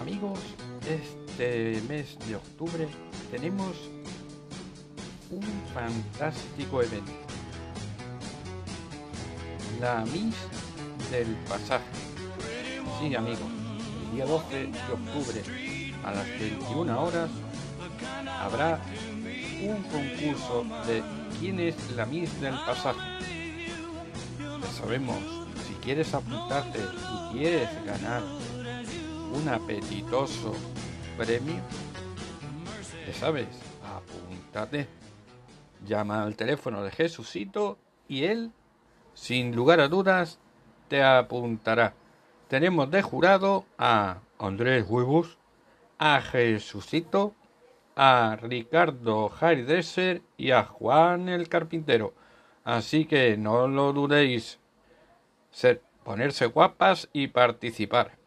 Amigos, este mes de octubre tenemos un fantástico evento. La Miss del Pasaje. Sí, amigos, el día 12 de octubre a las 21 horas habrá un concurso de quién es la Miss del Pasaje. Ya sabemos, si quieres apuntarte y quieres ganar un apetitoso premio, ya sabes, apúntate. Llama al teléfono de Jesucito y él, sin lugar a dudas, te apuntará. Tenemos de jurado a Andrés Huevos, a Jesucito, a Ricardo Hairdresser y a Juan el Carpintero. Así que no lo dudéis, ser, ponerse guapas y participar.